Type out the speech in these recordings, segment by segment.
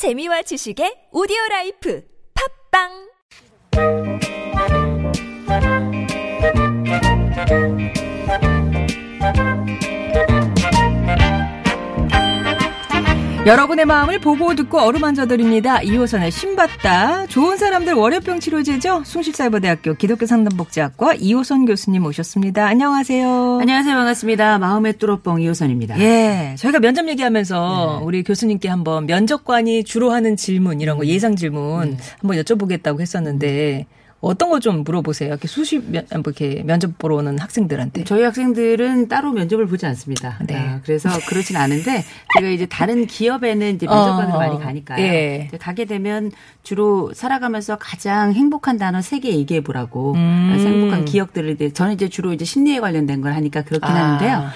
재미와 지식의 오디오 라이프 팟빵 여러분의 마음을 보고 듣고 어루만져 드립니다. 이호선의 신받다. 좋은 사람들 월요병 치료제죠. 숭실사이버대학교 기독교 상담복지학과 이호선 교수님 오셨습니다. 안녕하세요. 안녕하세요. 반갑습니다. 마음의 뚫어뻥 이호선입니다. 예. 저희가 면접 얘기하면서 네. 우리 교수님께 한번 면접관이 주로 하는 질문 이런 거 예상 질문 네. 한번 여쭤보겠다고 했었는데 어떤 거좀 물어보세요. 이렇게 수십 면, 뭐 이렇게 면접 보러 오는 학생들한테. 저희 학생들은 따로 면접을 보지 않습니다. 네. 아, 그래서 그렇진 않은데 제가 이제 다른 기업에는 이제 면접관으로 어, 많이 가니까요. 예. 가게 되면 주로 살아가면서 가장 행복한 단어 세 개 얘기해 보라고. 음. 행복한 기억들을 이제 저는 이제 주로 이제 심리에 관련된 걸 하니까 그렇긴 아. 하는데요.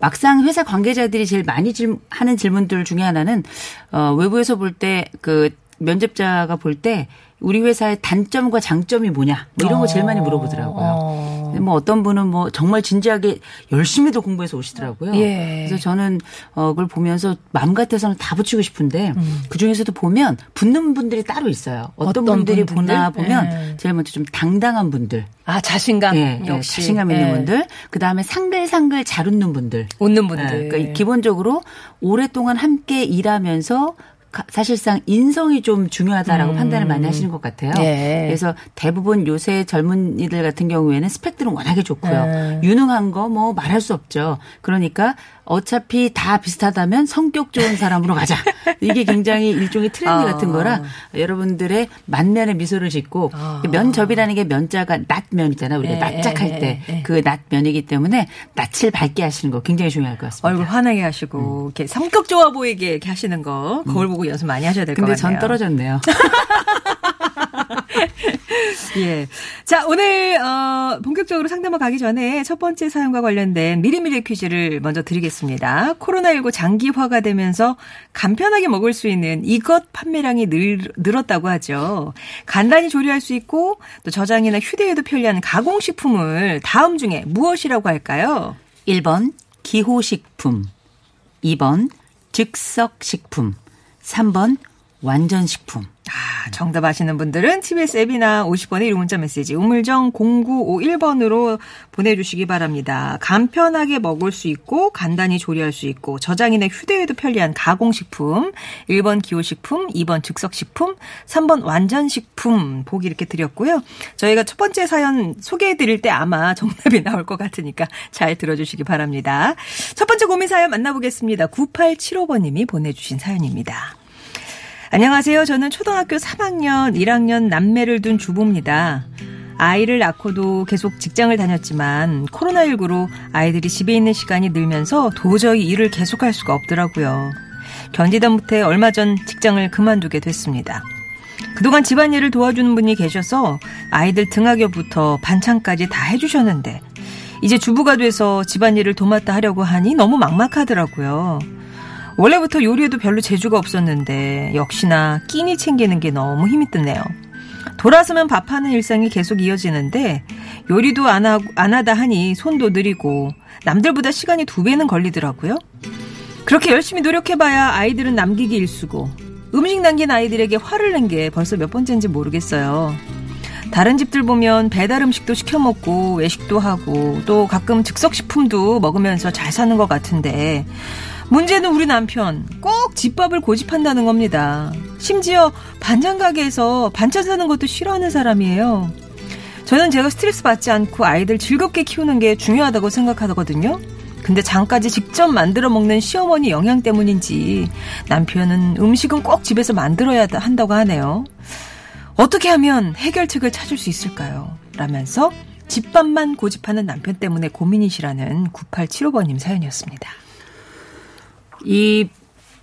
막상 회사 관계자들이 제일 많이 질, 하는 질문들 중에 하나는 어, 외부에서 볼 때 그 면접자가 볼 때 우리 회사의 단점과 장점이 뭐냐 뭐 이런 거 제일 많이 물어보더라고요. 어. 뭐 어떤 분은 뭐 정말 진지하게 열심히도 공부해서 오시더라고요. 예. 그래서 저는 어 그걸 보면서 마음 같아서는 다 붙이고 싶은데 음. 그 중에서도 보면 붙는 분들이 따로 있어요. 어떤, 어떤 분들이 분들? 보나 보면 예. 제일 먼저 좀 당당한 분들. 아 자신감. 예, 예 역시. 자신감 있는 예. 분들. 그 다음에 상글상글 잘 웃는 분들. 웃는 분들. 예, 그러니까 기본적으로 오랫동안 함께 일하면서 사실상 인성이 좀 중요하다라고 음. 판단을 많이 하시는 것 같아요. 예. 그래서 대부분 요새 젊은이들 같은 경우에는 스펙들은 워낙에 좋고요. 예. 유능한 거 뭐 말할 수 없죠. 그러니까 어차피 다 비슷하다면 성격 좋은 사람으로 가자. 이게 굉장히 일종의 트렌드 어. 같은 거라 여러분들의 만면에 미소를 짓고 어. 면접이라는 게 면자가 낫면이잖아. 우리가 예, 낯짝할 때그 예, 낯면이기 때문에 낯을 밝게 하시는 거 굉장히 중요할 것 같습니다. 얼굴 환하게 하시고 음. 이렇게 성격 좋아 보이게 이렇게 하시는 거 거울 보고 연습 많이 하셔야 될 것 같아요. 근데 전 떨어졌네요. 예. 자, 오늘, 어, 본격적으로 상담을 가기 전에 첫 번째 사연과 관련된 미리미리 퀴즈를 먼저 드리겠습니다. 코로나19 장기화가 되면서 간편하게 먹을 수 있는 이것 판매량이 늘, 늘었다고 하죠. 간단히 조리할 수 있고 또 저장이나 휴대에도 편리한 가공식품을 다음 중에 무엇이라고 할까요? 1번 기호식품, 2번 즉석식품, 3번 완전식품. 아, 정답 아시는 분들은 TBS 앱이나 50번의 1호 문자 메시지 우물정 0951번으로 보내주시기 바랍니다. 간편하게 먹을 수 있고 간단히 조리할 수 있고 저장이나 휴대에도 편리한 가공식품 1번 기호식품 2번 즉석식품 3번 완전식품 보기 이렇게 드렸고요. 저희가 첫 번째 사연 소개해드릴 때 아마 정답이 나올 것 같으니까 잘 들어주시기 바랍니다. 첫 번째 고민 사연 만나보겠습니다. 9875번님이 보내주신 사연입니다. 안녕하세요. 저는 초등학교 3학년, 1학년 남매를 둔 주부입니다. 아이를 낳고도 계속 직장을 다녔지만 코로나19로 아이들이 집에 있는 시간이 늘면서 도저히 일을 계속할 수가 없더라고요. 견디다 못해 얼마 전 직장을 그만두게 됐습니다. 그동안 집안일을 도와주는 분이 계셔서 아이들 등하교부터 반찬까지 다 해주셨는데 이제 주부가 돼서 집안일을 도맡아 하려고 하니 너무 막막하더라고요. 원래부터 요리에도 별로 재주가 없었는데 역시나 끼니 챙기는 게 너무 힘이 드네요. 돌아서면 밥하는 일상이 계속 이어지는데 요리도 안, 하고, 안 하다 하니 손도 느리고 남들보다 시간이 두 배는 걸리더라고요. 그렇게 열심히 노력해봐야 아이들은 남기기 일수고 음식 남긴 아이들에게 화를 낸 게 벌써 몇 번째인지 모르겠어요. 다른 집들 보면 배달 음식도 시켜 먹고 외식도 하고 또 가끔 즉석식품도 먹으면서 잘 사는 것 같은데 문제는 우리 남편 꼭 집밥을 고집한다는 겁니다. 심지어 반찬 가게에서 반찬 사는 것도 싫어하는 사람이에요. 저는 제가 스트레스 받지 않고 아이들 즐겁게 키우는 게 중요하다고 생각하거든요. 근데 장까지 직접 만들어 먹는 시어머니 영향 때문인지 남편은 음식은 꼭 집에서 만들어야 한다고 하네요. 어떻게 하면 해결책을 찾을 수 있을까요? 라면서 집밥만 고집하는 남편 때문에 고민이시라는 9875번님 사연이었습니다. 이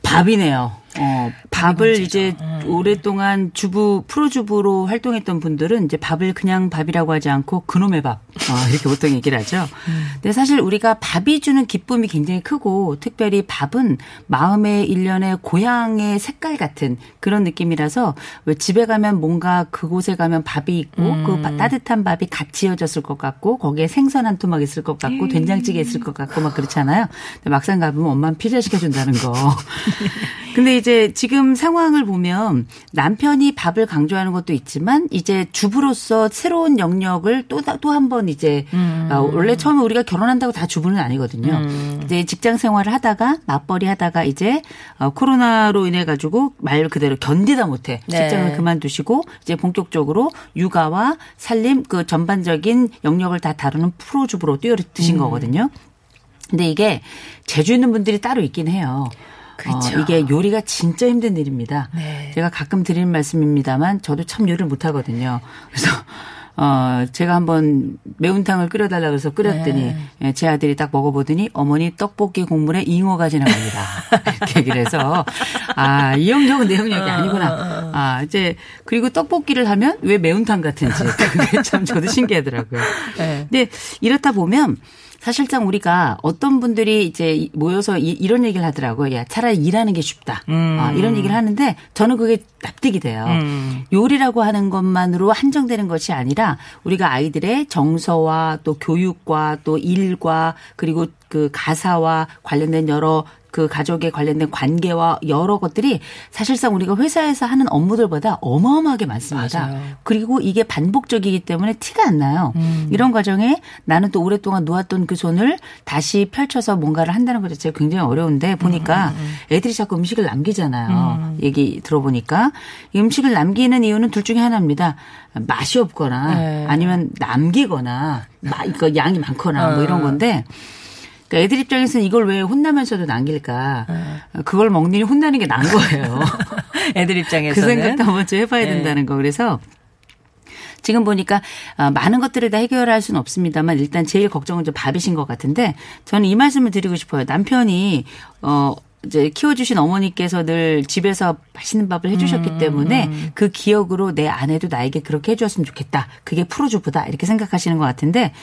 밥이네요. 어, 밥을 이제 음. 오랫동안 주부 프로주부로 활동했던 분들은 이제 밥을 그냥 밥이라고 하지 않고 그놈의 밥 어, 이렇게 보통 얘기를 하죠. 음. 근데 사실 우리가 밥이 주는 기쁨이 굉장히 크고 특별히 밥은 마음의 일련의 고향의 색깔 같은 그런 느낌이라서 왜 집에 가면 뭔가 그곳에 가면 밥이 있고 음. 그 따뜻한 밥이 갓 지어졌을 것 같고 거기에 생선 한 토막 있을 것 같고 음. 된장찌개 있을 것 같고 막 그렇잖아요. 근데 막상 가보면 엄마는 피자 시켜준다는 거. 근데 이제 지금 상황을 보면 남편이 밥을 강조하는 것도 있지만 이제 주부로서 새로운 영역을 또 또 한 번 이제 음. 어, 원래 처음에 우리가 결혼한다고 다 주부는 아니거든요. 음. 이제 직장 생활을 하다가 맞벌이 하다가 이제 어, 코로나로 인해 가지고 말 그대로 견디다 못해 네. 직장을 그만두시고 이제 본격적으로 육아와 살림 그 전반적인 영역을 다 다루는 프로 주부로 뛰어드신 음. 거거든요. 근데 이게 재주 있는 분들이 따로 있긴 해요. 그렇죠. 어, 이게 요리가 진짜 힘든 일입니다. 네. 제가 가끔 드리는 말씀입니다만 저도 참 요리를 못 하거든요. 그래서 어, 제가 한번 매운탕을 끓여달라고 해서 끓였더니 네. 예, 제 아들이 딱 먹어보더니 어머니 떡볶이 국물에 잉어가 지나갑니다. 이렇게 얘기를 해서 아, 이 영역은 내 영역이 아니구나. 아, 이제 그리고 떡볶이를 하면 왜 매운탕 같은지 그게 참 저도 신기하더라고요. 네. 근데 이렇다 보면 사실상 우리가 어떤 분들이 이제 모여서 이, 런 얘기를 하더라고요. 야, 차라리 일하는 게 쉽다. 음. 아, 이런 얘기를 하는데 저는 그게 납득이 돼요. 음. 요리라고 하는 것만으로 한정되는 것이 아니라 우리가 아이들의 정서와 또 교육과 또 일과 그리고 그 가사와 관련된 여러 그 가족에 관련된 관계와 여러 것들이 사실상 우리가 회사에서 하는 업무들보다 어마어마하게 많습니다. 맞아요. 그리고 이게 반복적이기 때문에 티가 안 나요. 음. 이런 과정에 나는 또 오랫동안 놓았던 그 손을 다시 펼쳐서 뭔가를 한다는 것 자체가 굉장히 어려운데 보니까 음, 음, 음. 애들이 자꾸 음식을 남기잖아요. 음. 얘기 들어보니까 음식을 남기는 이유는 둘 중에 하나입니다. 맛이 없거나 네. 아니면 남기거나 그 양이 많거나 뭐 이런 어. 건데 그러니까 애들 입장에서는 이걸 왜 혼나면서도 남길까? 네. 그걸 먹느니 혼나는 게 나은 거예요. 애들 입장에서는 그 생각도 한 번쯤 해봐야 네. 된다는 거. 그래서 지금 보니까 어, 많은 것들을 다 해결할 수는 없습니다만 일단 제일 걱정은 좀 밥이신 것 같은데 저는 이 말씀을 드리고 싶어요. 남편이 어 이제 키워주신 어머니께서 늘 집에서 맛있는 밥을 해주셨기 음, 때문에 음. 그 기억으로 내 아내도 나에게 그렇게 해주었으면 좋겠다. 그게 프로주부다. 이렇게 생각하시는 것 같은데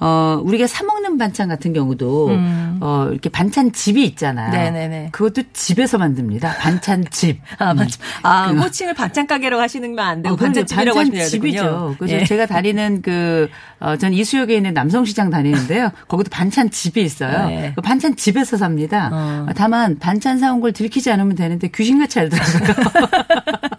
어, 우리가 사먹는 반찬 같은 경우도, 음. 어, 이렇게 반찬 집이 있잖아요. 네네네. 그것도 집에서 만듭니다. 반찬 집. 아, 맞 아, 그, 호칭을 반찬 가게로 하시는 건 안 되고 어, 반찬 집이라고 반찬 하시면 집이죠. 그래서 예. 제가 다니는 그, 어, 전 이수역에 있는 남성시장 다니는데요. 거기도 반찬 집이 있어요. 네. 그 반찬 집에서 삽니다. 어. 다만 반찬 사온 걸 들키지 않으면 되는데 귀신같이 알더라고요.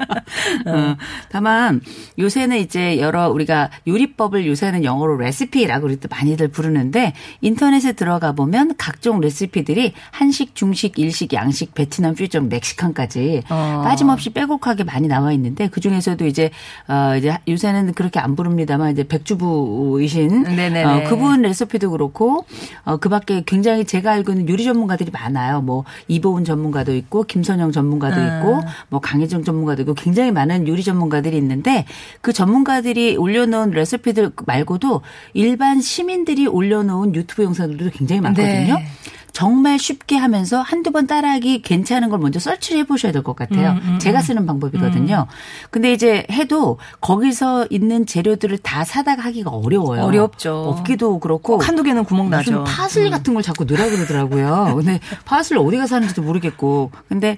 어. 다만 요새는 이제 여러 우리가 요리법을 요새는 영어로 레시피라고 많이들 부르는데 인터넷에 들어가 보면 각종 레시피들이 한식, 중식, 일식, 양식, 베트남, 퓨전, 멕시칸까지 어. 빠짐없이 빼곡하게 많이 나와 있는데 그 중에서도 이제 어 이제 요새는 그렇게 안 부릅니다만 이제 백주부이신 어, 그분 레시피도 그렇고 어 그밖에 굉장히 제가 알고 있는 요리 전문가들이 많아요. 뭐 이보은 전문가도 있고 김선영 전문가도 음. 있고 뭐 강혜정 전문가도 있고 굉장히 많은 요리 전문가들이 있는데 그 전문가들이 올려놓은 레시피들 말고도 일반 시 시민들이 올려놓은 유튜브 영상들도 굉장히 많거든요. 네. 정말 쉽게 하면서 한두 번 따라하기 괜찮은 걸 먼저 설치를 해보셔야 될 것 같아요. 음, 음, 제가 음. 쓰는 방법이거든요. 음. 근데 이제 해도 거기서 있는 재료들을 다 사다가 하기가 어려워요. 어렵죠. 없기도 그렇고. 한두 개는 구멍 나죠. 파슬 음. 같은 걸 자꾸 넣으라 그러더라고요. 근데 파슬 어디 가서 하는지도 모르겠고. 근데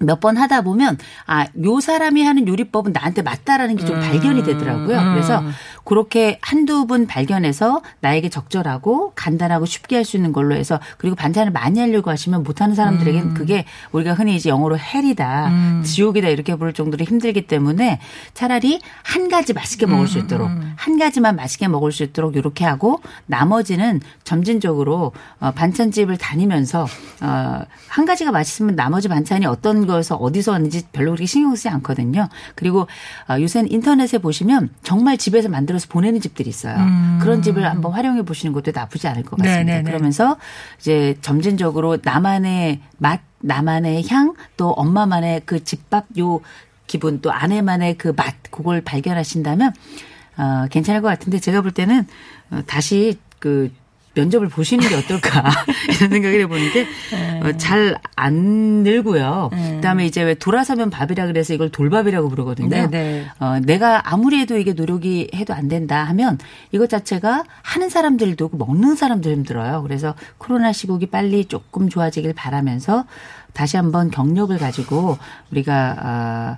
몇번 하다 보면 아, 요 사람이 하는 요리법은 나한테 맞다라는 게좀 음. 발견이 되더라고요. 음. 그래서 그렇게 한두 분 발견해서 나에게 적절하고 간단하고 쉽게 할 수 있는 걸로 해서 그리고 반찬을 많이 하려고 하시면 못하는 사람들에겐 음. 그게 우리가 흔히 이제 영어로 헬이다, 음. 지옥이다 이렇게 부를 정도로 힘들기 때문에 차라리 한 가지 맛있게 먹을 수 음, 있도록 음, 한 가지만 맛있게 먹을 수 있도록 이렇게 하고 나머지는 점진적으로 어, 반찬집을 다니면서 어, 한 가지가 맛있으면 나머지 반찬이 어떤 거에서 어디서 왔는지 별로 그렇게 신경 쓰지 않거든요. 그리고 어, 요새는 인터넷에 보시면 정말 집에서 만들어서 보내는 집들이 있어요. 음. 그런 집을 한번 활용해 보시는 것도 나쁘지 않을 것 같습니다. 네네네. 그러면서 이제 점진적으로 나만의 맛, 나만의 향, 또 엄마만의 그 집밥 요 기분, 또 아내만의 그 맛, 그걸 발견하신다면 어, 괜찮을 것 같은데 제가 볼 때는 어, 다시 그 면접을 보시는 게 어떨까 이런 생각을 해보는데 네. 어, 잘안 늘고요. 네. 그다음에 이제 왜 돌아서면 밥이라 그래서 이걸 돌밥이라고 부르거든요. 네, 네. 어, 내가 아무리 해도 이게 노력이 해도 안 된다 하면 이것 자체가 하는 사람들도 먹는 사람도 힘들어요. 그래서 코로나 시국이 빨리 조금 좋아지길 바라면서 다시 한번 경력을 가지고 우리가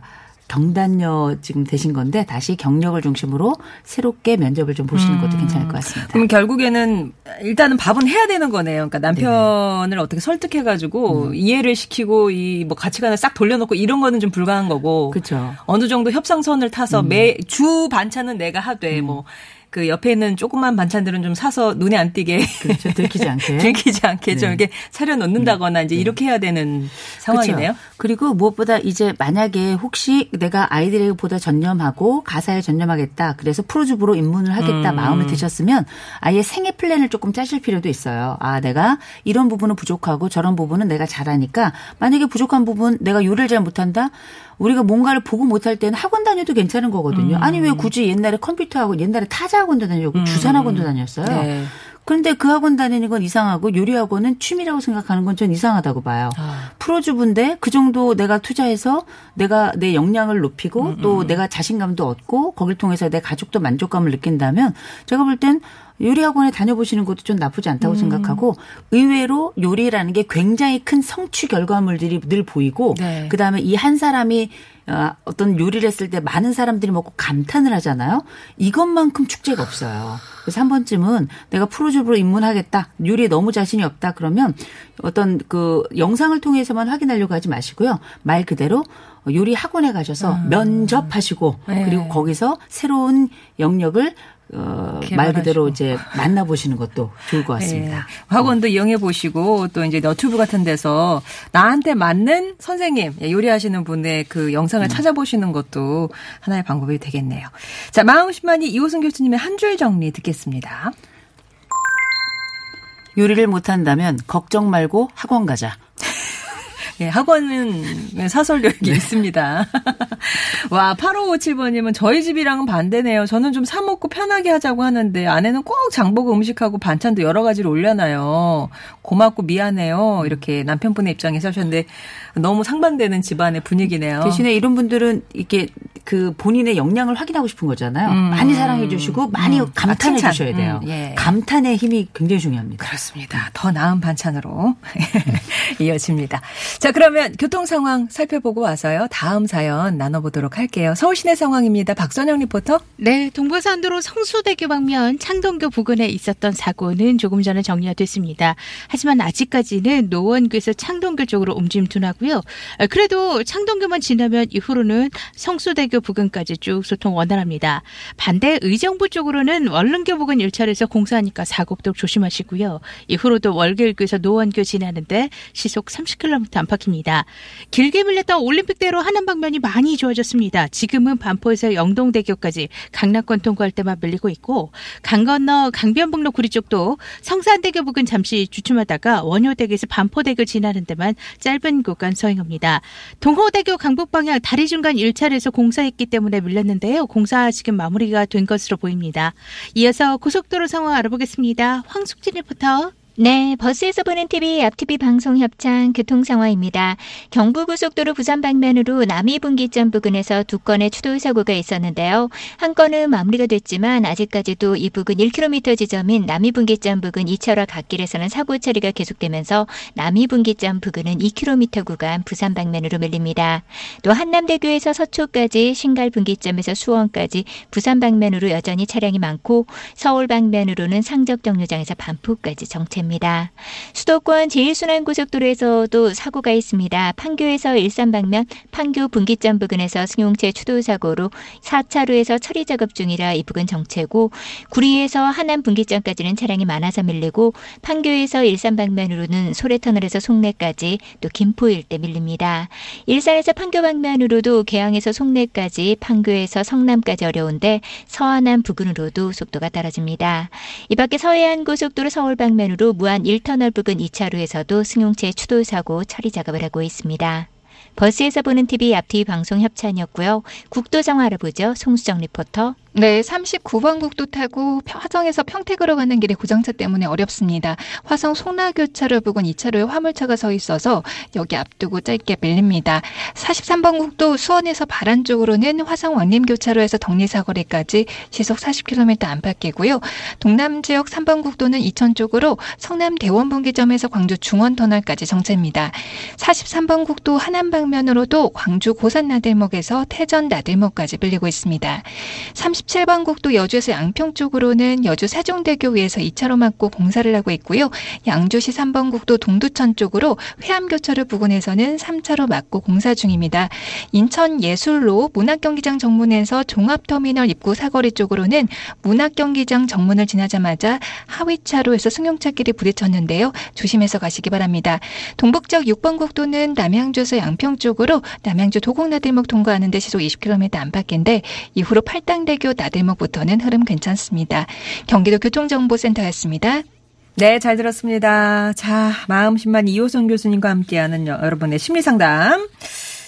어, 경단녀 지금 되신 건데 다시 경력을 중심으로 새롭게 면접을 좀 보시는 것도 음. 괜찮을 것 같습니다. 그럼 결국에는 일단은 밥은 해야 되는 거네요. 그러니까 남편을 네네. 어떻게 설득해가지고 음. 이해를 시키고 이 뭐 가치관을 싹 돌려놓고 이런 거는 좀 불가한 거고. 그렇죠. 어느 정도 협상선을 타서 음. 매주 반찬은 내가 하되 음. 뭐 그 옆에 있는 조그만 반찬들은 좀 사서 눈에 안 띄게 그렇죠. 들키지 않게 들키지 않게 네. 좀 이렇게 차려 놓는다거나 음. 이제 네. 이렇게 해야 되는 상황이네요. 그렇죠. 그리고 무엇보다 이제 만약에 혹시 내가 아이들에게 보다 전념하고 가사에 전념하겠다. 그래서 프로주부로 입문을 하겠다 음. 마음을 드셨으면 아예 생애 플랜을 조금 짜실 필요도 있어요. 아, 내가 이런 부분은 부족하고 저런 부분은 내가 잘하니까 만약에 부족한 부분 내가 요리를 잘 못한다. 우리가 뭔가를 보고 못할 때는 학원 다녀도 괜찮은 거거든요. 음. 아니 왜 굳이 옛날에 컴퓨터하고 옛날에 타자 학원도 다녔고 음. 주산 학원도 다녔어요. 네. 그런데 그 학원 다니는 건 이상하고 요리 학원은 취미라고 생각하는 건 전 이상하다고 봐요. 아. 프로주부인데 그 정도 내가 투자해서 내가 내 역량을 높이고 음, 또 음. 내가 자신감도 얻고 거길 통해서 내 가족도 만족감을 느낀다면 제가 볼 땐 요리 학원에 다녀보시는 것도 좀 나쁘지 않다고 음. 생각하고 의외로 요리라는 게 굉장히 큰 성취 결과물들이 늘 보이고 네. 그다음에 이 한 사람이 어, 어떤 요리를 했을 때 많은 사람들이 먹고 감탄을 하잖아요. 이것만큼 축제가 없어요. 그래서 한 번쯤은 내가 프로주부로 입문하겠다. 요리에 너무 자신이 없다. 그러면 어떤 그 영상을 통해서만 확인하려고 하지 마시고요. 말 그대로 요리 학원에 가셔서 음. 면접하시고 네. 그리고 거기서 새로운 영역을 어, 말 그대로 이제 만나보시는 것도 좋을 것 같습니다. 네. 학원도 어. 이용해 보시고 또 이제 너튜브 같은 데서 나한테 맞는 선생님 예, 요리하시는 분의 그 영상을 음. 찾아보시는 것도 하나의 방법이 되겠네요. 자, 마음심만이 이호승 교수님의 한 줄 정리 듣겠습니다. 요리를 못한다면 걱정 말고 학원 가자. 예, 학원은 사설력이 네. 있습니다. 와, 8557번님은 저희 집이랑은 반대네요. 저는 좀 사먹고 편하게 하자고 하는데 아내는 꼭 장보고 음식하고 반찬도 여러 가지를 올려놔요. 고맙고 미안해요. 이렇게 남편분의 입장에서 하셨는데 너무 상반되는 집안의 분위기네요. 대신에 이런 분들은 이렇게 그 본인의 역량을 확인하고 싶은 거잖아요. 음. 많이 사랑해 주시고 많이 음. 감탄해 아, 주셔야 돼요. 음. 예. 감탄의 힘이 굉장히 중요합니다. 그렇습니다. 더 나은 반찬으로 이어집니다. 자, 그러면 교통 상황 살펴보고 와서요. 다음 사연 나눠 보도록 할게요. 서울 시내 상황입니다. 박선영 리포터. 네, 동부산도로 성수대교 방면 창동교 부근에 있었던 사고는 조금 전에 정리가 됐습니다. 하지만 아직까지는 노원교에서 창동교 쪽으로 움직임 둔하고요. 그래도 창동교만 지나면 이후로는 성수대교 부근까지 쭉 소통 원활합니다. 반대 의정부 쪽으로는 월릉교 부근 1차에서 공사하니까 사고도 조심하시고요. 이후로도 월길교에서 노원교 지나는데 시속 30km 안팎입니다. 길게 밀렸던 올림픽대로 하는 방면이 많이 좋아 졌습니다. 지금은 반포에서 영동대교까지 강남권 통과할 때만 밀리고 있고 강 건너 강변북로 구리 쪽도 성산대교 부근 잠시 주춤하다가 원효대교에서 반포대교 지나는 데만 짧은 구간 서행합니다. 동호대교 강북 방향 다리 중간 1차에서 공사했기 때문에 밀렸는데요. 공사 지금 마무리가 된 것으로 보입니다. 이어서 고속도로 상황 알아보겠습니다. 황숙진 리포터. 네, 버스에서 보는 TV, 앞TV 방송 협찬 교통 상황입니다. 경부고속도로 부산 방면으로 남이분기점 부근에서 두 건의 추돌 사고가 있었는데요. 한 건은 마무리가 됐지만 아직까지도 이 부근 1km 지점인 남이분기점 부근 2차로 갓길에서는 사고 처리가 계속되면서 남이분기점 부근은 2km 구간 부산 방면으로 밀립니다. 또 한남대교에서 서초까지 신갈 분기점에서 수원까지 부산 방면으로 여전히 차량이 많고 서울 방면으로는 상적 정류장에서 반포까지 정체 있습니다. 수도권 제1순환고속도로에서도 사고가 있습니다. 판교에서 일산 방면 판교 분기점 부근에서 승용차 추돌 사고로 4차로에서 처리 작업 중이라 이 부근 정체고 구리에서 하남 분기점까지는 차량이 많아서 밀리고 판교에서 일산 방면으로는 소래터널에서 송내까지 또 김포 일대 밀립니다. 일산에서 판교 방면으로도 개항에서 송내까지 판교에서 성남까지 어려운데 서안남 부근으로도 속도가 떨어집니다. 이 밖에 서해안 고속도로 서울 방면으로 무안 1터널 부근 2차로에서도 승용차 추돌 사고 처리 작업을 하고 있습니다. 버스에서 보는 TV 앞뒤 방송 협찬이었고요. 국도 상황 알아보죠. 송수정 리포터. 네, 39번 국도 타고 화성에서 평택으로 가는 길에 고장차 때문에 어렵습니다. 화성 송라교차로 부근 2차로에 화물차가 서 있어서 여기 앞두고 짧게 밀립니다. 43번 국도 수원에서 바란 쪽으로는 화성 왕림교차로에서 덕리사거리까지 시속 40km 안팎이고요. 동남 지역 3번 국도는 이천 쪽으로 성남 대원분기점에서 광주 중원터널까지 정체입니다. 43번 국도 하남 방면으로도 광주 고산 나들목에서 태전 나들목까지 밀리고 있습니다. 37번 국도 여주에서 양평 쪽으로는 여주 세종대교 위에서 2차로 막고 공사를 하고 있고요. 양주시 3번 국도 동두천 쪽으로 회암교차로 부근에서는 3차로 막고 공사 중입니다. 인천 예술로 문학경기장 정문에서 종합터미널 입구 사거리 쪽으로는 문학경기장 정문을 지나자마자 하위차로에서 승용차끼리 부딪혔는데요. 조심해서 가시기 바랍니다. 동북쪽 6번 국도는 남양주에서 양평 쪽으로 남양주 도곡나들목 통과하는데 시속 20km 안팎인데 이후로 팔당대교 학교 나들목부터는 흐름 괜찮습니다. 경기도 교통정보센터였습니다. 네, 잘 들었습니다. 자, 마음심만 이호성 교수님과 함께하는 여러분의 심리상담.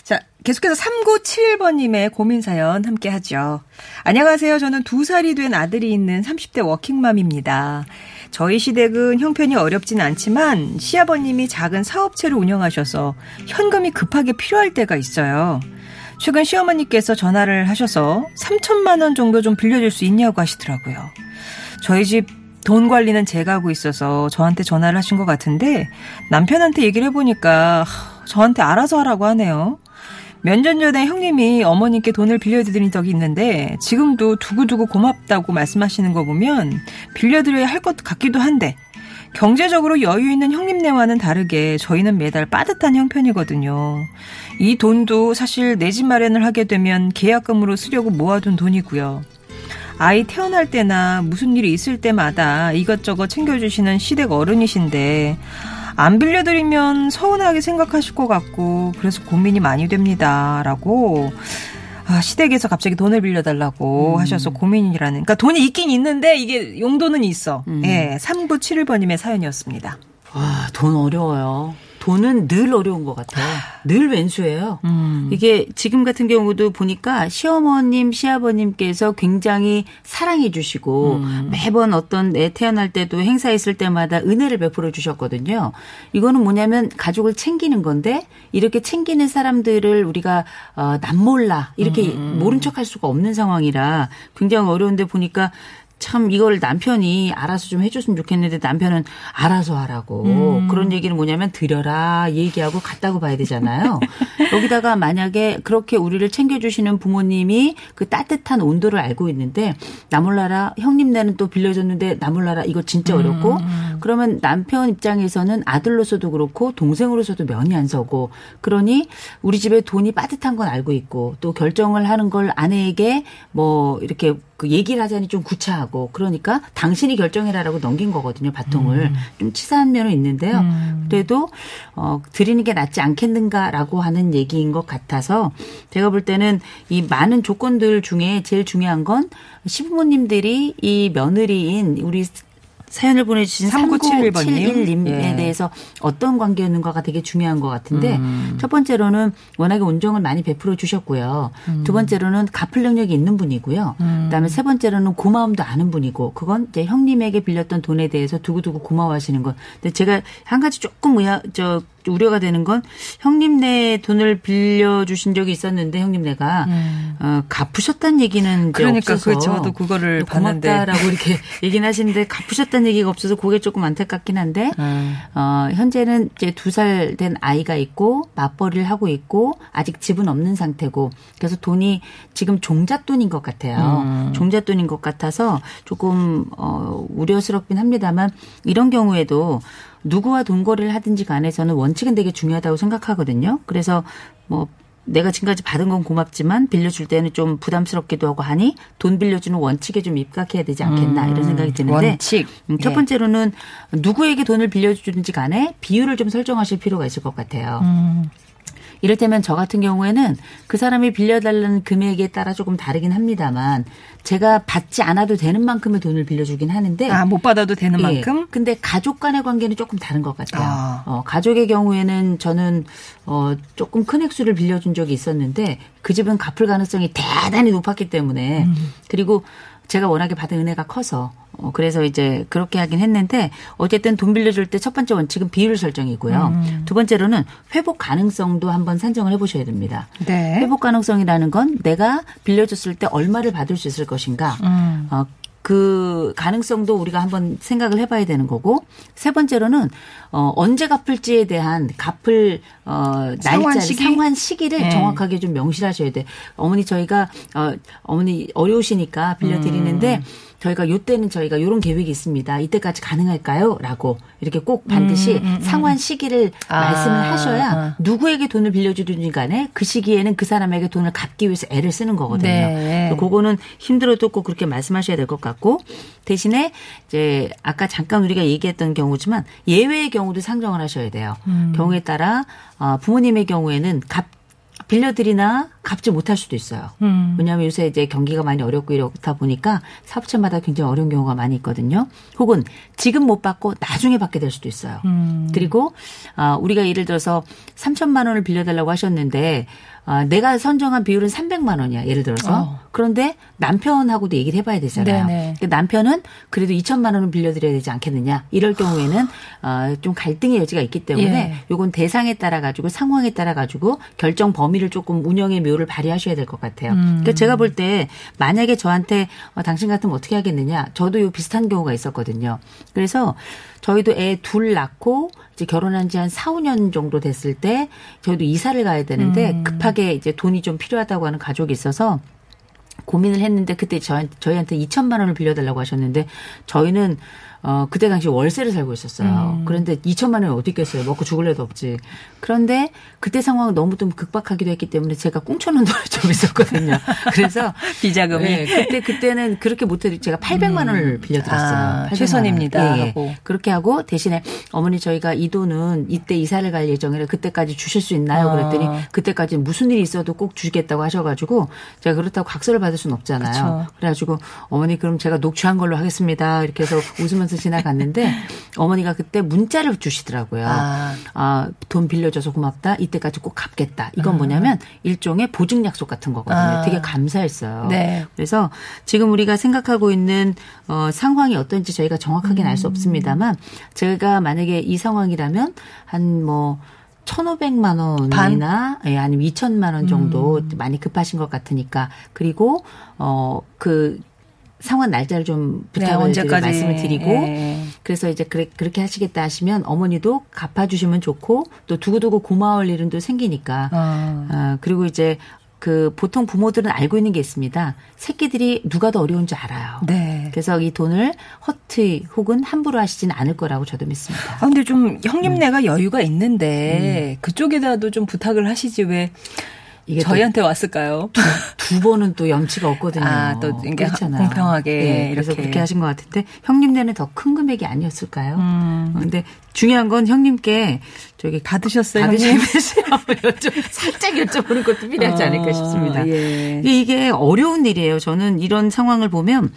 자, 계속해서 3971번님의 고민사연 함께 하죠. 안녕하세요. 저는 두 살이 된 아들이 있는 30대 워킹맘입니다. 저희 시댁은 형편이 어렵진 않지만 시아버님이 작은 사업체를 운영하셔서 현금이 급하게 필요할 때가 있어요. 최근 시어머니께서 전화를 하셔서 3천만 원 정도 좀 빌려줄 수 있냐고 하시더라고요. 저희 집 돈 관리는 제가 하고 있어서 저한테 전화를 하신 것 같은데 남편한테 얘기를 해보니까 저한테 알아서 하라고 하네요. 몇 년 전에 형님이 어머님께 돈을 빌려드린 적이 있는데 지금도 두고두고 고맙다고 말씀하시는 거 보면 빌려드려야 할 것 같기도 한데 경제적으로 여유 있는 형님네와는 다르게 저희는 매달 빠듯한 형편이거든요. 이 돈도 사실 내 집 마련을 하게 되면 계약금으로 쓰려고 모아둔 돈이고요. 아이 태어날 때나 무슨 일이 있을 때마다 이것저것 챙겨주시는 시댁 어른이신데 안 빌려드리면 서운하게 생각하실 것 같고 그래서 고민이 많이 됩니다. 라고 아, 시댁에서 갑자기 돈을 빌려달라고 음. 하셔서 고민이라는. 그러니까 돈이 있긴 있는데 이게 용도는 있어. 음. 예, 3971번님의 사연이었습니다. 와, 돈 어려워요. 돈은 늘 어려운 것 같아요. 늘 왼수예요. 음. 이게 지금 같은 경우도 보니까 시어머님, 시아버님께서 굉장히 사랑해 주시고 음. 매번 어떤 애 태어날 때도 행사 있을 때마다 은혜를 베풀어 주셨거든요. 이거는 뭐냐면 가족을 챙기는 건데 이렇게 챙기는 사람들을 우리가 어, 남몰라 이렇게 음. 모른 척할 수가 없는 상황이라 굉장히 어려운데 보니까 참 이걸 남편이 알아서 좀 해줬으면 좋겠는데 남편은 알아서 하라고 음. 그런 얘기는 뭐냐면 드려라 얘기하고 갔다고 봐야 되잖아요. 여기다가 만약에 그렇게 우리를 챙겨주시는 부모님이 그 따뜻한 온도를 알고 있는데 나 몰라라 형님네는 또 빌려줬는데 나 몰라라 이거 진짜 어렵고 음. 그러면 남편 입장에서는 아들로서도 그렇고 동생으로서도 면이 안 서고 그러니 우리 집에 돈이 빠듯한 건 알고 있고 또 결정을 하는 걸 아내에게 뭐 이렇게 그 얘기를 하자니 좀 구차하고 그러니까 당신이 결정해라라고 넘긴 거거든요 바통을 음. 좀 치사한 면은 있는데요. 음. 그래도 어 드리는 게 낫지 않겠는가라고 하는 얘기인 것 같아서 제가 볼 때는 이 많은 조건들 중에 제일 중요한 건 시부모님들이 이 며느리인 우리 사연을 보내주신 3971번님에 예. 대해서 어떤 관계였는가가 되게 중요한 것 같은데 음. 첫 번째로는 워낙에 온정을 많이 베풀어 주셨고요. 음. 두 번째로는 갚을 능력이 있는 분이고요. 음. 그다음에 세 번째로는 고마움도 아는 분이고 그건 이제 형님에게 빌렸던 돈에 대해서 두고두고 고마워하시는 것. 근데 제가 한 가지 조금 의아 저 우려가 되는 건 형님네 돈을 빌려주신 적이 있었는데 형님네가 음. 어, 갚으셨다는 얘기는 그러니까 없어서 그 저도 그거를 고맙다라고 이렇게 얘기는 하시는데 갚으셨다는 얘기가 없어서 그게 조금 안타깝긴 한데 음. 어, 현재는 이제 두 살 된 아이가 있고 맞벌이를 하고 있고 아직 집은 없는 상태고 그래서 돈이 지금 종잣돈인 것 같아요. 음. 종잣돈인 것 같아서 조금 어, 우려스럽긴 합니다만 이런 경우에도 누구와 돈거리를 하든지 간에 저는 원칙은 되게 중요하다고 생각하거든요. 그래서 뭐 내가 지금까지 받은 건 고맙지만 빌려줄 때는 좀 부담스럽기도 하고 하니 돈 빌려주는 원칙에 좀 입각해야 되지 않겠나 음, 이런 생각이 드는데 원칙. 음, 첫 예. 번째로는 누구에게 돈을 빌려주든지 간에 비율을 좀 설정하실 필요가 있을 것 같아요. 음. 이를테면 저 같은 경우에는 그 사람이 빌려달라는 금액에 따라 조금 다르긴 합니다만 제가 받지 않아도 되는 만큼의 돈을 빌려주긴 하는데 아, 못 받아도 되는 예. 만큼? 근데 가족 간의 관계는 조금 다른 것 같아요. 아. 어, 가족의 경우에는 저는 어, 조금 큰 액수를 빌려준 적이 있었는데 그 집은 갚을 가능성이 대단히 높았기 때문에 음. 그리고 제가 워낙에 받은 은혜가 커서 어, 그래서 이제 그렇게 하긴 했는데 어쨌든 돈 빌려줄 때 첫 번째 원칙은 비율 설정이고요. 음. 두 번째로는 회복 가능성도 한번 산정을 해보셔야 됩니다. 네. 회복 가능성이라는 건 내가 빌려줬을 때 얼마를 받을 수 있을 것인가. 음. 어, 그 가능성도 우리가 한번 생각을 해봐야 되는 거고 세 번째로는 어 언제 갚을지에 대한 갚을 어 날짜 시기? 상환 시기를 네. 정확하게 좀 명시하셔야 돼. 어머니 저희가 어 어머니 어려우시니까 빌려드리는데 음. 저희가 요때는 저희가 요런 계획이 있습니다. 이때까지 가능할까요? 라고 이렇게 꼭 반드시 음, 음, 음. 상환 시기를 아, 말씀을 하셔야 아. 누구에게 돈을 빌려주든지 간에 그 시기에는 그 사람에게 돈을 갚기 위해서 애를 쓰는 거거든요. 네. 그거는 힘들어도 꼭 그렇게 말씀하셔야 될 것 같고 대신에 이제 아까 잠깐 우리가 얘기했던 경우지만 예외의 경우도 상정을 하셔야 돼요. 음. 경우에 따라 어, 부모님의 경우에는 갚 빌려드리나 갚지 못할 수도 있어요. 음. 왜냐하면 요새 이제 경기가 많이 어렵고 이렇다 보니까 사업체마다 굉장히 어려운 경우가 많이 있거든요. 혹은 지금 못 받고 나중에 받게 될 수도 있어요. 음. 그리고 아 우리가 예를 들어서 3천만 원을 빌려달라고 하셨는데 아, 내가 선정한 비율은 300만 원이야. 예를 들어서. 어. 그런데 남편하고도 얘기를 해봐야 되잖아요. 남편은 그래도 2천만 원은 빌려드려야 되지 않겠느냐. 이럴 경우에는 어, 좀 갈등의 여지가 있기 때문에 예. 요건 대상에 따라 가지고 상황에 따라 가지고 결정 범위를 조금 운영의 묘를 발휘하셔야 될 것 같아요. 음. 그러니까 제가 볼 때 만약에 저한테 어, 당신 같으면 어떻게 하겠느냐. 저도 요 비슷한 경우가 있었거든요. 그래서 저희도 애 둘 낳고 이제 결혼한 지 한 4, 5년 정도 됐을 때 저희도 이사를 가야 되는데 음. 급하게 이제 돈이 좀 필요하다고 하는 가족이 있어서 고민을 했는데 그때 저희, 저희한테 2천만 원을 빌려달라고 하셨는데 저희는 어, 그때 당시 월세를 살고 있었어요. 음. 그런데 2천만 원이 어디 있겠어요. 먹고 죽을 애도 없지. 그런데 그때 상황은 너무 좀 극박하기도 했기 때문에 제가 꽁쳐놓은 돈이 좀 있었거든요. 그래서 비자금이. 네, 그때, 그때는 그렇게 못해도 제가 800만 원을 음. 빌려드렸어요. 아, 최선입니다. 예, 예. 그렇게 하고 대신에 어머니 저희가 이 돈은 이때 이사를 갈 예정이라 그때까지 주실 수 있나요? 아. 그랬더니 그때까지 무슨 일이 있어도 꼭 주겠다고 하셔가지고 제가 그렇다고 각서를 받을 수는 없잖아요. 그쵸. 그래가지고 어머니 그럼 제가 녹취한 걸로 하겠습니다. 이렇게 해서 웃으면서 하면서 지나갔는데 어머니가 그때 문자를 주시더라고요. 아. 아, 돈 빌려줘서 고맙다. 이때까지 꼭 갚겠다. 이건 아. 뭐냐면 일종의 보증 약속 같은 거거든요. 아. 되게 감사했어요. 네. 그래서 지금 우리가 생각하고 있는 어, 상황이 어떤지 저희가 정확하게는 알 수 없습니다만 제가 만약에 이 상황이라면 한뭐 1,500만 원이나 예, 아니면 2천만 원 정도 음. 많이 급하신 것 같으니까 그리고 어그 상환 날짜를 좀 네, 부탁을 네, 말씀을 드리고 네. 그래서 이제 그래, 그렇게 하시겠다 하시면 어머니도 갚아주시면 좋고 또 두고두고 고마울 일은 또 생기니까 어. 어, 그리고 이제 그 보통 부모들은 알고 있는 게 있습니다. 새끼들이 누가 더 어려운지 알아요. 네. 그래서 이 돈을 허투 혹은 함부로 하시지는 않을 거라고 저도 믿습니다. 아, 근데 좀 형님네가 음. 여유가 있는데 음. 그쪽에다도 좀 부탁을 하시지 왜 이게 저희한테 왔을까요? 두, 두, 번은 또 염치가 없거든요. 아, 또 그렇잖아요. 공평하게 네, 그래서 그렇게 하신 것 같은데 형님네는 더 큰 금액이 아니었을까요? 음. 근데 중요한 건 형님께 저기 받으셨어요. 받으셨어요. 살짝 여쭤보는 것도 필요하지 않을까 어, 싶습니다. 예. 이게 어려운 일이에요. 저는 이런 상황을 보면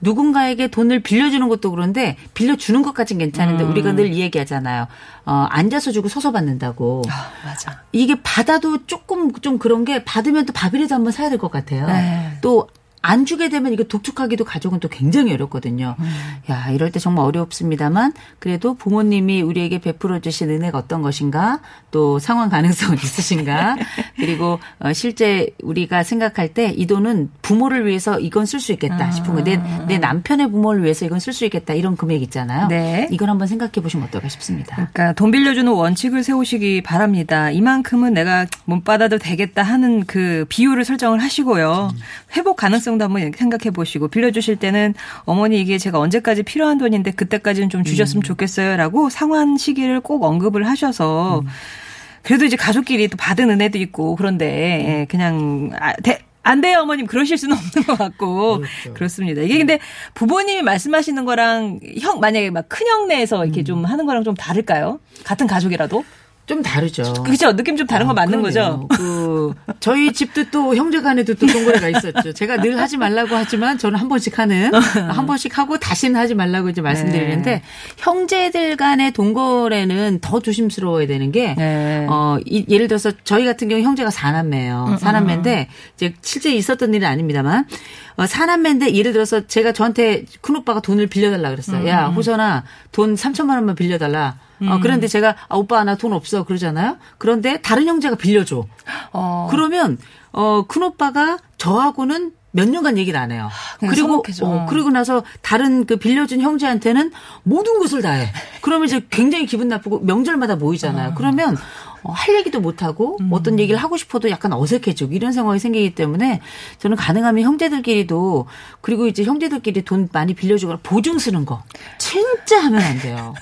누군가에게 돈을 빌려주는 것도 그런데 빌려주는 것까진 괜찮은데 음. 우리가 늘 이 얘기하잖아요. 어, 앉아서 주고 서서 받는다고. 아, 맞아. 이게 받아도 조금 좀 그런 게 받으면 또 밥이라도 한번 사야 될 것 같아요. 네. 또 안 주게 되면 이거 독촉하기도 가족은 또 굉장히 어렵거든요. 음. 야, 이럴 때 정말 어렵습니다만 그래도 부모님이 우리에게 베풀어 주신 은혜가 어떤 것인가 또 상황 가능성은 있으신가 그리고 어, 실제 우리가 생각할 때 이 돈은 부모를 위해서 이건 쓸 수 있겠다 아. 싶은 거. 내, 내 남편의 부모를 위해서 이건 쓸 수 있겠다 이런 금액 있잖아요. 네. 이걸 한번 생각해 보시면 어떨까 싶습니다. 그러니까 돈 빌려주는 원칙을 세우시기 바랍니다. 이만큼은 내가 못 받아도 되겠다 하는 그 비율을 설정을 하시고요. 음. 회복 가능성 가능성도 한번 생각해 보시고 빌려주실 때는 어머니 이게 제가 언제까지 필요한 돈인데 그때까지는 좀 주셨으면 음. 좋겠어요라고 상환 시기를 꼭 언급을 하셔서 음. 그래도 이제 가족끼리 또 받은 은혜도 있고 그런데 음. 그냥 아, 대, 안 돼요, 어머님. 그러실 수는 없는 것 같고. 그렇죠. 그렇습니다. 이게 근데 부모님이 말씀하시는 거랑 형, 만약에 막 큰형 내에서 이렇게 음. 좀 하는 거랑 좀 다를까요? 같은 가족이라도? 좀 다르죠. 그죠? 느낌 좀 다른 거 아, 맞는 그러네요. 거죠? 그, 저희 집도 또 형제 간에도 또 동거래가 있었죠. 제가 늘 하지 말라고 하지만 저는 한 번씩 하는, 한 번씩 하고 다시는 하지 말라고 이제 말씀드리는데, 네. 형제들 간의 동거래는 더 조심스러워야 되는 게, 네. 어, 이, 예를 들어서 저희 같은 경우 형제가 사남매예요. 음, 음. 사남매인데, 이제 실제 있었던 일은 아닙니다만, 어, 사남매인데 예를 들어서 제가 저한테 큰 오빠가 돈을 빌려달라 그랬어요. 야, 호선아, 돈 3천만 원만 빌려달라. 어, 음. 그런데 제가 아, 오빠 나 돈 없어 그러잖아요. 그런데 다른 형제가 빌려줘. 어. 그러면 어, 큰 오빠가 저하고는 몇 년간 얘기를 안 해요. 아, 그리고 어, 그리고 나서 다른 그 빌려준 형제한테는 모든 것을 다 해. 그러면 이제 굉장히 기분 나쁘고 명절마다 모이잖아요. 어. 그러면 어, 할 얘기도 못 하고 음. 어떤 얘기를 하고 싶어도 약간 어색해지고 이런 상황이 생기기 때문에 저는 가능하면 형제들끼리도 그리고 이제 형제들끼리 돈 많이 빌려주거나 보증 쓰는 거 진짜 하면 안 돼요.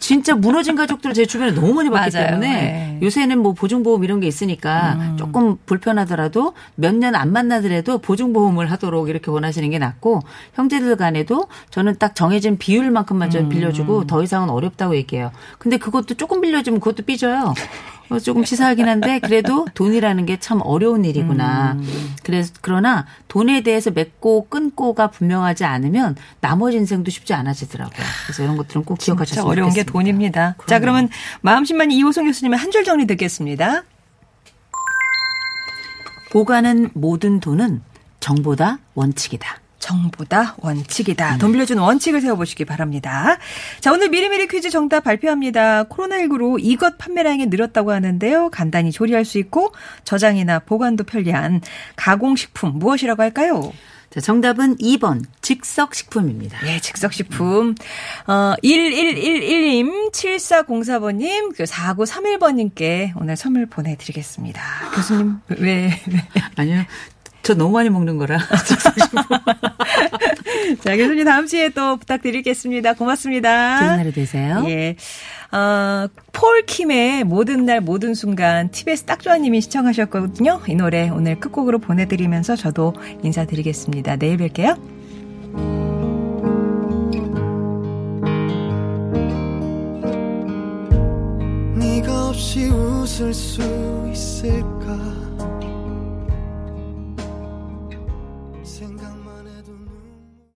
진짜 무너진 가족들 제 주변에 너무 많이 봤기 맞아요. 때문에 네. 요새는 뭐 보증보험 이런 게 있으니까 음. 조금 불편하더라도 몇 년 안 만나더라도 보증보험을 하도록 이렇게 원하시는 게 낫고 형제들 간에도 저는 딱 정해진 비율만큼만 좀 음. 빌려주고 더 이상은 어렵다고 얘기해요. 근데 그것도 조금 빌려주면 그것도 삐져요. 어, 조금 치사하긴 한데 그래도 돈이라는 게 참 어려운 일이구나. 음. 그래서 그러나 돈에 대해서 맺고 끊고가 분명하지 않으면 나머지 인생도 쉽지 않아지더라고요. 그래서 이런 것들은 꼭 기억하셨으면 어려운 좋겠습니다. 게 돈입니다. 그럼요. 자 그러면 마음심만 이호성 교수님의 한 줄 정리 듣겠습니다. 보관은 모든 돈은 정보다 원칙이다. 정보다 원칙이다. 음. 돈 빌려주는 원칙을 세워보시기 바랍니다. 자, 오늘 미리미리 퀴즈 정답 발표합니다. 코로나19로 이것 판매량이 늘었다고 하는데요. 간단히 조리할 수 있고 저장이나 보관도 편리한 가공식품 무엇이라고 할까요? 자, 정답은 2번 즉석식품입니다. 예, 즉석식품. 어, 1111님, 7404번님, 그 4931번님께 오늘 선물 보내드리겠습니다. 교수님, 왜? 왜? 아니요. 저 너무 많이 먹는 거라. 자, 교수님 다음 주에 또 부탁드리겠습니다. 고맙습니다. 좋은 하루 되세요. 예. 어, 폴킴의 모든 날 모든 순간 TBS 딱 좋아님이 시청하셨거든요. 이 노래 오늘 끝곡으로 보내드리면서 저도 인사드리겠습니다. 내일 뵐게요. 네가 없이 웃을 수 있을까